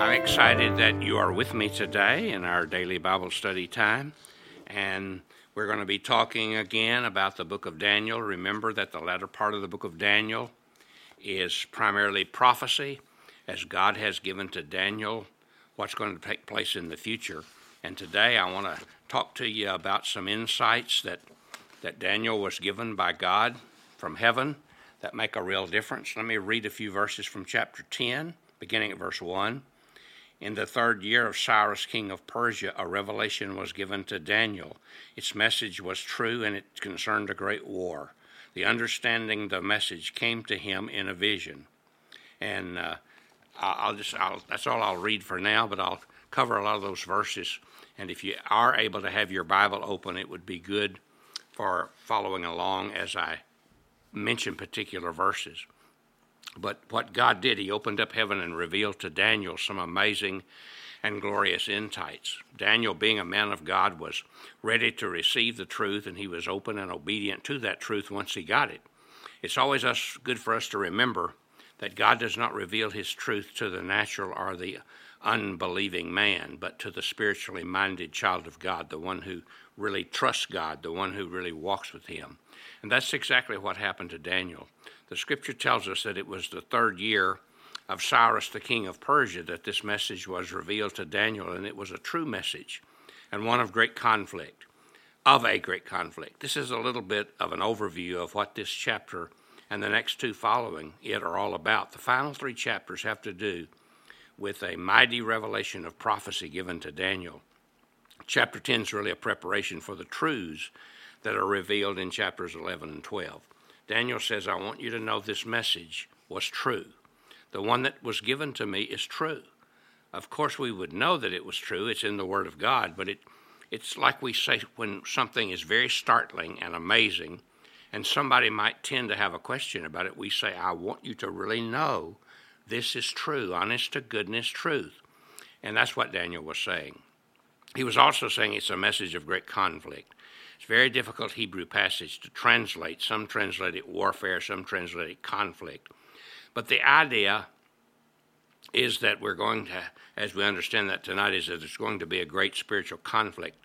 I'm excited that you are with me today in our daily Bible study time. And we're going to be talking again about the book of Daniel. Remember that the latter part of the book of Daniel is primarily prophecy, as God has given to Daniel what's going to take place in the future. And today I want to talk to you about some insights that, that Daniel was given by God from heaven that make a real difference. Let me read a few verses from chapter 10, beginning at verse 1. In the third year of Cyrus, king of Persia, a revelation was given to Daniel. Its message was true and it concerned a great war. The understanding the message came to him in a vision. And uh, I'll just, I'll, that's all I'll read for now, but I'll cover a lot of those verses. And if you are able to have your Bible open, it would be good for following along as I mention particular verses. But what God did, He opened up heaven and revealed to Daniel some amazing and glorious insights. Daniel, being a man of God, was ready to receive the truth, and he was open and obedient to that truth once he got it. It's always us, good for us to remember that God does not reveal His truth to the natural or the unbelieving man, but to the spiritually minded child of God, the one who really trusts God, the one who really walks with Him. And that's exactly what happened to Daniel. The scripture tells us that it was the third year of Cyrus, the king of Persia, that this message was revealed to Daniel, and it was a true message and one of great conflict, of a great conflict. This is a little bit of an overview of what this chapter and the next two following it are all about. The final three chapters have to do with a mighty revelation of prophecy given to Daniel. Chapter 10 is really a preparation for the truths that are revealed in chapters 11 and 12. Daniel says, I want you to know this message was true. The one that was given to me is true. Of course, we would know that it was true. It's in the Word of God, but it, it's like we say when something is very startling and amazing, and somebody might tend to have a question about it, we say, I want you to really know this is true, honest to goodness truth. And that's what Daniel was saying. He was also saying it's a message of great conflict. It's a very difficult Hebrew passage to translate. Some translate it warfare, some translate it conflict. But the idea is that we're going to, as we understand that tonight, is that there's going to be a great spiritual conflict.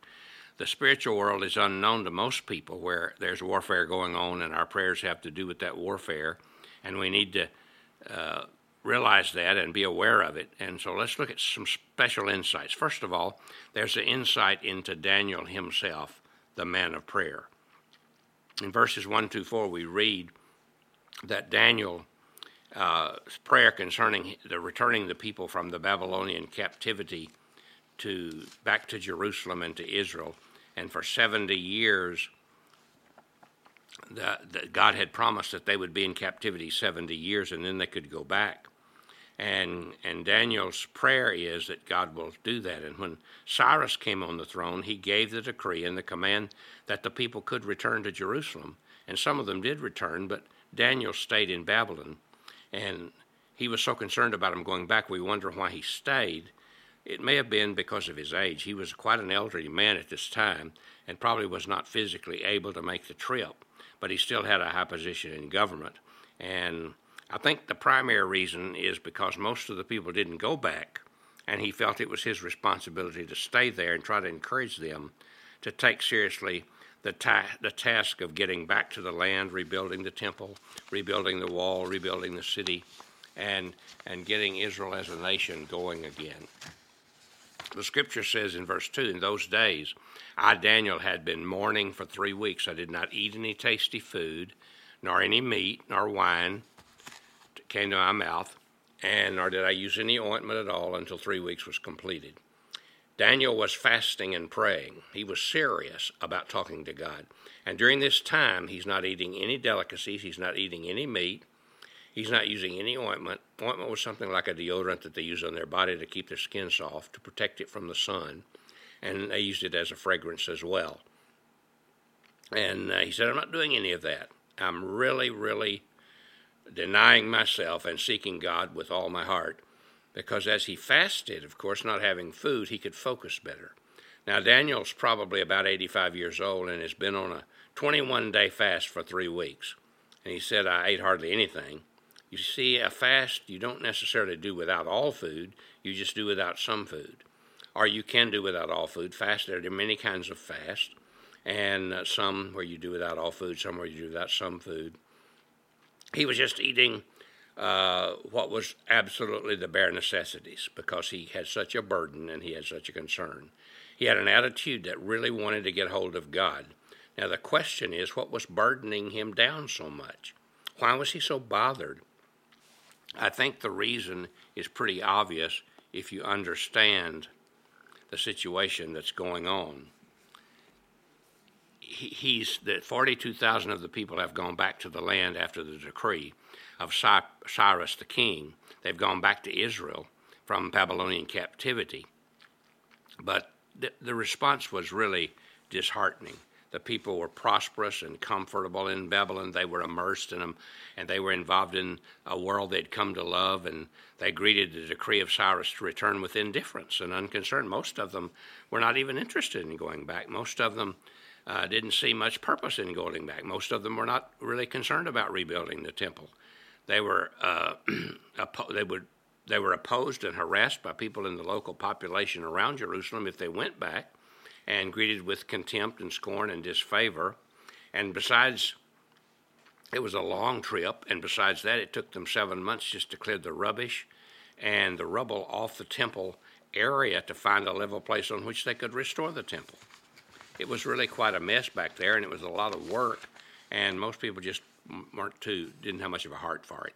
The spiritual world is unknown to most people where there's warfare going on, and our prayers have to do with that warfare, and we need to uh, realize that and be aware of it. And so let's look at some special insights. First of all, there's an insight into Daniel himself the man of prayer. In verses 1 to 4, we read that Daniel's uh, prayer concerning the returning the people from the Babylonian captivity to back to Jerusalem and to Israel, and for 70 years, the, the, God had promised that they would be in captivity 70 years and then they could go back. And, and Daniel's prayer is that God will do that. And when Cyrus came on the throne, he gave the decree and the command that the people could return to Jerusalem. And some of them did return, but Daniel stayed in Babylon. And he was so concerned about him going back, we wonder why he stayed. It may have been because of his age. He was quite an elderly man at this time and probably was not physically able to make the trip, but he still had a high position in government. And I think the primary reason is because most of the people didn't go back, and he felt it was his responsibility to stay there and try to encourage them to take seriously the, ta- the task of getting back to the land, rebuilding the temple, rebuilding the wall, rebuilding the city, and, and getting Israel as a nation going again. The scripture says in verse 2 In those days, I, Daniel, had been mourning for three weeks. I did not eat any tasty food, nor any meat, nor wine came to my mouth, and nor did I use any ointment at all until three weeks was completed. Daniel was fasting and praying. He was serious about talking to God. And during this time, he's not eating any delicacies, he's not eating any meat, he's not using any ointment. Ointment was something like a deodorant that they use on their body to keep their skin soft, to protect it from the sun. And they used it as a fragrance as well. And uh, he said, I'm not doing any of that. I'm really, really denying myself and seeking God with all my heart. Because as he fasted, of course, not having food, he could focus better. Now, Daniel's probably about 85 years old and has been on a 21 day fast for three weeks. And he said, I ate hardly anything. You see, a fast you don't necessarily do without all food, you just do without some food. Or you can do without all food. Fast, there are many kinds of fast, and uh, some where you do without all food, some where you do without some food. He was just eating uh, what was absolutely the bare necessities because he had such a burden and he had such a concern. He had an attitude that really wanted to get hold of God. Now, the question is what was burdening him down so much? Why was he so bothered? I think the reason is pretty obvious if you understand the situation that's going on. he's that 42,000 of the people have gone back to the land after the decree of Cyrus the king. They've gone back to Israel from Babylonian captivity. But the, the response was really disheartening. The people were prosperous and comfortable in Babylon. They were immersed in them, and they were involved in a world they'd come to love, and they greeted the decree of Cyrus to return with indifference and unconcern. Most of them were not even interested in going back. Most of them uh, didn't see much purpose in going back. Most of them were not really concerned about rebuilding the temple. They were uh, they would they were opposed and harassed by people in the local population around Jerusalem if they went back, and greeted with contempt and scorn and disfavor. And besides, it was a long trip, and besides that, it took them seven months just to clear the rubbish and the rubble off the temple area to find a level place on which they could restore the temple. It was really quite a mess back there, and it was a lot of work, and most people just weren't too didn't have much of a heart for it,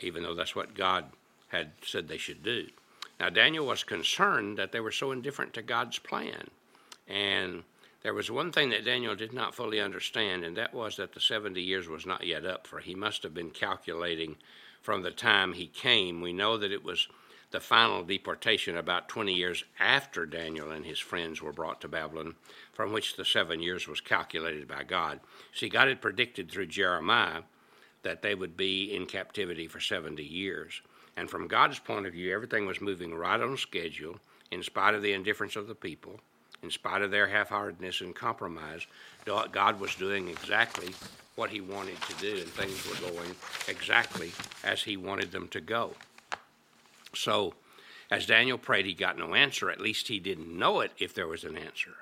even though that's what God had said they should do. Now Daniel was concerned that they were so indifferent to God's plan, and there was one thing that Daniel did not fully understand, and that was that the 70 years was not yet up, for he must have been calculating from the time he came. We know that it was the final deportation about 20 years after Daniel and his friends were brought to Babylon, from which the seven years was calculated by God. See, God had predicted through Jeremiah that they would be in captivity for 70 years. And from God's point of view, everything was moving right on schedule, in spite of the indifference of the people, in spite of their half heartedness and compromise. God was doing exactly what He wanted to do, and things were going exactly as He wanted them to go. So, as Daniel prayed, he got no answer. At least he didn't know it if there was an answer.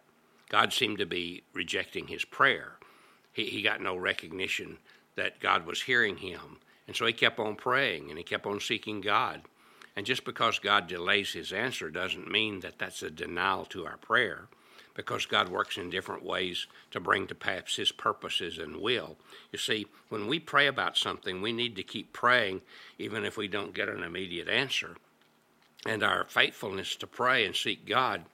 God seemed to be rejecting his prayer. He, he got no recognition that God was hearing him. And so he kept on praying and he kept on seeking God. And just because God delays his answer doesn't mean that that's a denial to our prayer, because God works in different ways to bring to pass his purposes and will. You see, when we pray about something, we need to keep praying even if we don't get an immediate answer. And our faithfulness to pray and seek God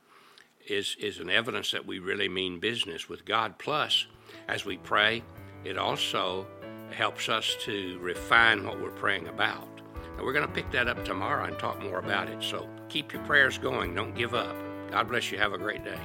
is, is an evidence that we really mean business with God. Plus, as we pray, it also helps us to refine what we're praying about. And we're going to pick that up tomorrow and talk more about it. So keep your prayers going. Don't give up. God bless you. Have a great day.